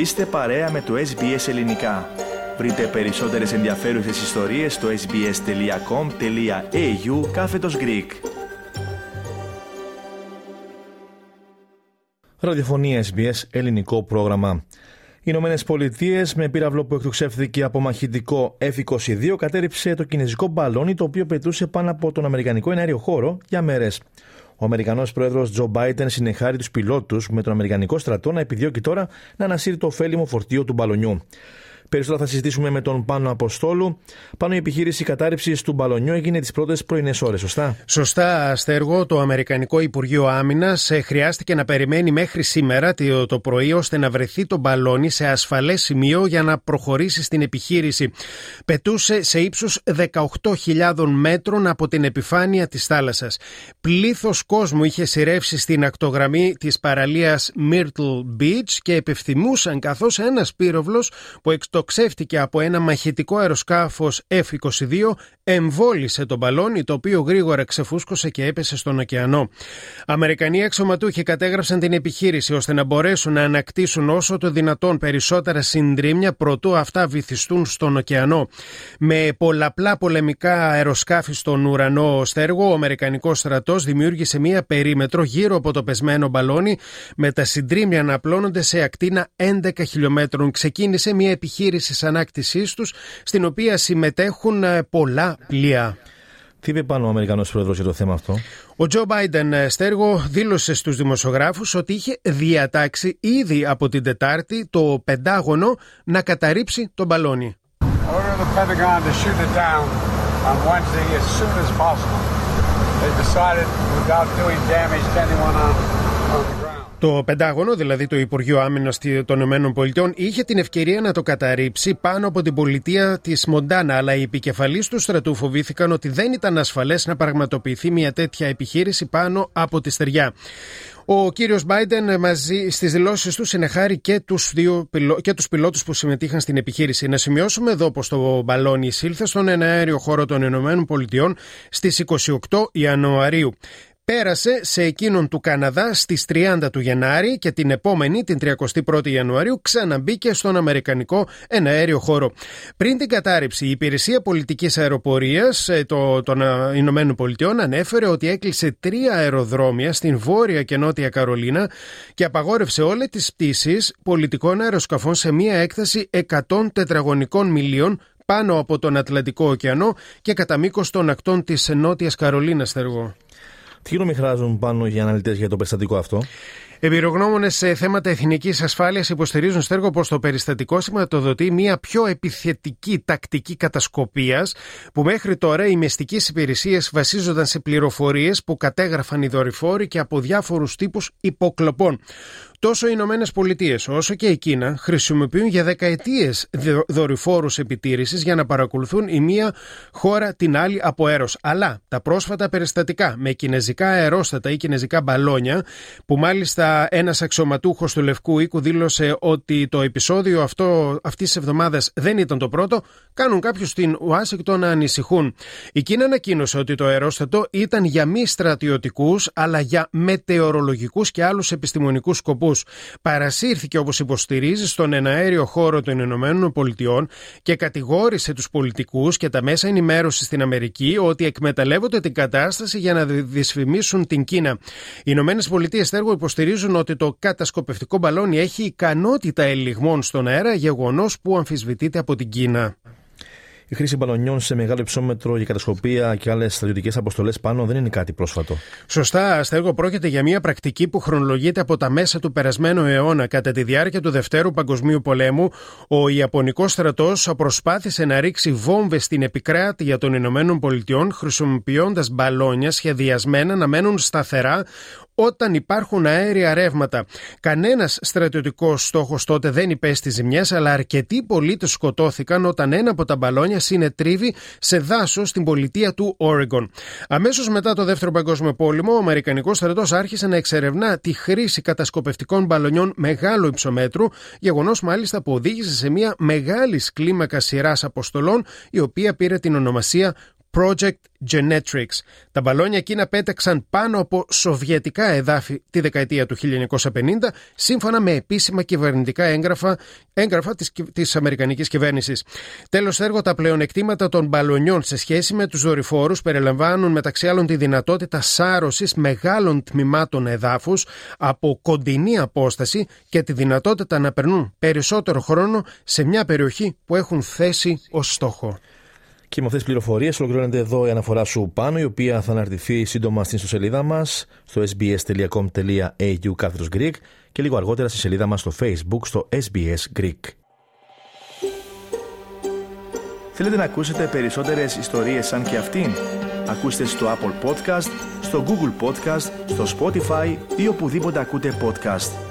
Είστε παρέα με το SBS Ελληνικά. Βρείτε περισσότερες ενδιαφέρουσες ιστορίες στο sbs.com.au κάθετος Greek. Ραδιοφωνία SBS Ελληνικό πρόγραμμα. Οι Ηνωμένες Πολιτείες, με πύραυλο που εκτοξεύθηκε από μαχητικό F-22, κατέριψε το κινέζικο μπαλόνι το οποίο πετούσε πάνω από τον Αμερικανικό εναέριο χώρο για μέρες. Ο Αμερικανός πρόεδρος Τζο Μπάιτεν συνεχάρει τους πιλότους με τον Αμερικανικό στρατό να επιδιώκει τώρα να ανασύρει το ωφέλιμο φορτίο του μπαλονιού. Περισσότερα θα συζητήσουμε με τον Πάνο Αποστόλου. Πάνω η επιχείρηση κατάρρευση του μπαλονιού έγινε τις πρώτες πρωινές ώρες, σωστά; Σωστά, Αστέργο. Το Αμερικανικό Υπουργείο Άμυνας ε, χρειάστηκε να περιμένει μέχρι σήμερα το πρωί ώστε να βρεθεί το μπαλόνι σε ασφαλές σημείο για να προχωρήσει στην επιχείρηση. Πετούσε σε ύψος 18.000 μέτρων από την επιφάνεια της θάλασσας. Πλήθος κόσμου είχε σειρεύσει στην ακτογραμμή της παραλίας Myrtle Beach και επιθυμούσαν καθώς ένας πύροβλος που εκτοξεύτηκε από ένα μαχητικό αεροσκάφος F-22 εμβόλισε τον μπαλόνι το οποίο γρήγορα ξεφούσκωσε και έπεσε στον ωκεανό. Αμερικανοί αξιωματούχοι κατέγραψαν την επιχείρηση ώστε να μπορέσουν να ανακτήσουν όσο το δυνατόν περισσότερα συντρίμια προτού αυτά βυθιστούν στον ωκεανό. Με πολλαπλά πολεμικά αεροσκάφη στον ουρανό στέργο, ο Αμερικανικός στρατός δημιούργησε μία περίμετρο γύρω από το πεσμένο μπαλόνι με τα συντρίμια να απλώνονται σε ακτίνα 11 χιλιόμετρων. Ξεκίνησε μία επιχείρηση ανάκτησής τους, στην οποία συμμετέχουν ε, πολλά πλοία. Τι είπε πάνω ο Αμερικανός Πρόεδρος για το θέμα αυτό; Ο Τζο Μπάιντεν ε, Στέργο δήλωσε στους δημοσιογράφους ότι είχε διατάξει ήδη από την Τετάρτη το Πεντάγωνο να καταρρύψει τον μπαλόνι. They το Πεντάγωνο, δηλαδή το Υπουργείο Άμυνας των ΗΠΑ, είχε την ευκαιρία να το καταρρύψει πάνω από την πολιτεία της Μοντάνα, αλλά οι επικεφαλείς του στρατού φοβήθηκαν ότι δεν ήταν ασφαλές να πραγματοποιηθεί μια τέτοια επιχείρηση πάνω από τη στεριά. Ο κύριος Μπάιντεν μαζί στις δηλώσεις του συνεχάρει και τους δύο και τους πιλότους που συμμετείχαν στην επιχείρηση. Να σημειώσουμε εδώ πως το μπαλόνι εισήλθε στον εναέριο χώρο των ΗΠΑ στις 28 Ιανουαρίου πέρασε σε εκείνον του Καναδά στις 30 του Γενάρη και την επόμενη, την 31η Ιανουαρίου, ξαναμπήκε στον Αμερικανικό εναέριο χώρο. Πριν την κατάρριψη, η Υπηρεσία Πολιτικής Αεροπορίας ε, των ε, Ηνωμένων Πολιτειών ανέφερε ότι έκλεισε τρία αεροδρόμια στην Βόρεια και Νότια Καρολίνα και απαγόρευσε όλες τις πτήσεις πολιτικών αεροσκαφών σε μία έκταση 100 τετραγωνικών μιλίων πάνω από τον Ατλαντικό ωκεανό και κατά μήκος των ακτών της Νότιας Καρολίνας, Θεργό. Τι γνώμη χρειάζονται πάνω οι αναλυτές για το περιστατικό αυτό; Εμπειρογνώμονες σε θέματα εθνικής ασφάλειας υποστηρίζουν στέργο πως το περιστατικό σηματοδοτεί μια πιο επιθετική τακτική κατασκοπίας που μέχρι τώρα οι μυστικές υπηρεσίες βασίζονταν σε πληροφορίες που κατέγραφαν οι δορυφόροι και από διάφορους τύπους υποκλοπών. Τόσο οι Ηνωμένες Πολιτείες όσο και η Κίνα χρησιμοποιούν για δεκαετίες δορυφόρους επιτήρησης για να παρακολουθούν η μία χώρα την άλλη από αέρο. Αλλά τα πρόσφατα περιστατικά με κινέζικα αερόστατα ή κινέζικα μπαλόνια, που μάλιστα ένας αξιωματούχος του Λευκού Οίκου δήλωσε ότι το επεισόδιο αυτό αυτής της εβδομάδας δεν ήταν το πρώτο, κάνουν κάποιους στην Ουάσιγκτον να ανησυχούν. Η Κίνα ανακοίνωσε ότι το αερόστατο ήταν για μη στρατιωτικούς αλλά για μετεωρολογικούς και άλλους επιστημονικούς σκοπούς. Παρασύρθηκε, όπως υποστηρίζει, στον εναέριο χώρο των Ηνωμένων Πολιτειών και κατηγόρησε τους πολιτικούς και τα μέσα ενημέρωσης στην Αμερική ότι εκμεταλλεύονται την κατάσταση για να δυσφημίσουν την Κίνα. Οι Ηνωμένες Πολιτείες Στέργο υποστηρίζουν ότι το κατασκοπευτικό μπαλόνι έχει ικανότητα ελιγμών στον αέρα, γεγονός που αμφισβητείται από την Κίνα. Η χρήση μπαλονιών σε μεγάλο υψόμετρο για κατασκοπία και άλλες στρατιωτικές αποστολές πάνω δεν είναι κάτι πρόσφατο. Σωστά, Αστέργο, πρόκειται για μια πρακτική που χρονολογείται από τα μέσα του περασμένου αιώνα. Κατά τη διάρκεια του Δευτέρου Παγκοσμίου Πολέμου, ο Ιαπωνικός στρατός προσπάθησε να ρίξει βόμβες στην επικράτεια των Ηνωμένων Πολιτειών χρησιμοποιώντας μπαλόνια σχεδιασμένα να μένουν σταθερά όταν υπάρχουν αέρια ρεύματα. Κανένας στρατιωτικός στόχος τότε δεν υπέστη ζημιές, αλλά αρκετοί πολίτες σκοτώθηκαν όταν ένα από τα μπαλόνια συνετρίβει σε δάσος στην πολιτεία του Όρεγκον. Αμέσως μετά το Δεύτερο Παγκόσμιο Πόλεμο, ο Αμερικανικός στρατός άρχισε να εξερευνά τη χρήση κατασκοπευτικών μπαλονιών μεγάλου υψομέτρου, γεγονός μάλιστα που οδήγησε σε μια μεγάλη κλίμακα σειράς αποστολών, η οποία πήρε την ονομασία Project Genetrics. Τα μπαλόνια εκείνα πέταξαν πάνω από σοβιετικά εδάφη τη δεκαετία του 1950, σύμφωνα με επίσημα κυβερνητικά έγγραφα, έγγραφα της, της Αμερικανικής κυβέρνησης. Τέλος έργο, τα πλεονεκτήματα των μπαλονιών σε σχέση με τους δορυφόρους περιλαμβάνουν μεταξύ άλλων τη δυνατότητα σάρωσης μεγάλων τμήματων εδάφους από κοντινή απόσταση και τη δυνατότητα να περνούν περισσότερο χρόνο σε μια περιοχή που έχουν θέσει ως στόχο. Και με αυτές τις πληροφορίες ολοκληρώνεται εδώ η αναφορά σου πάνω, η οποία θα αναρτηθεί σύντομα στην ιστοσελίδα μας στο sbs.com.au κάθετος Greek και λίγο αργότερα στη σελίδα μας στο Facebook στο SBS Greek. Θέλετε να ακούσετε περισσότερες ιστορίες σαν και αυτήν; Ακούστε στο Apple Podcast, στο Google Podcast, στο Spotify ή οπουδήποτε ακούτε podcast.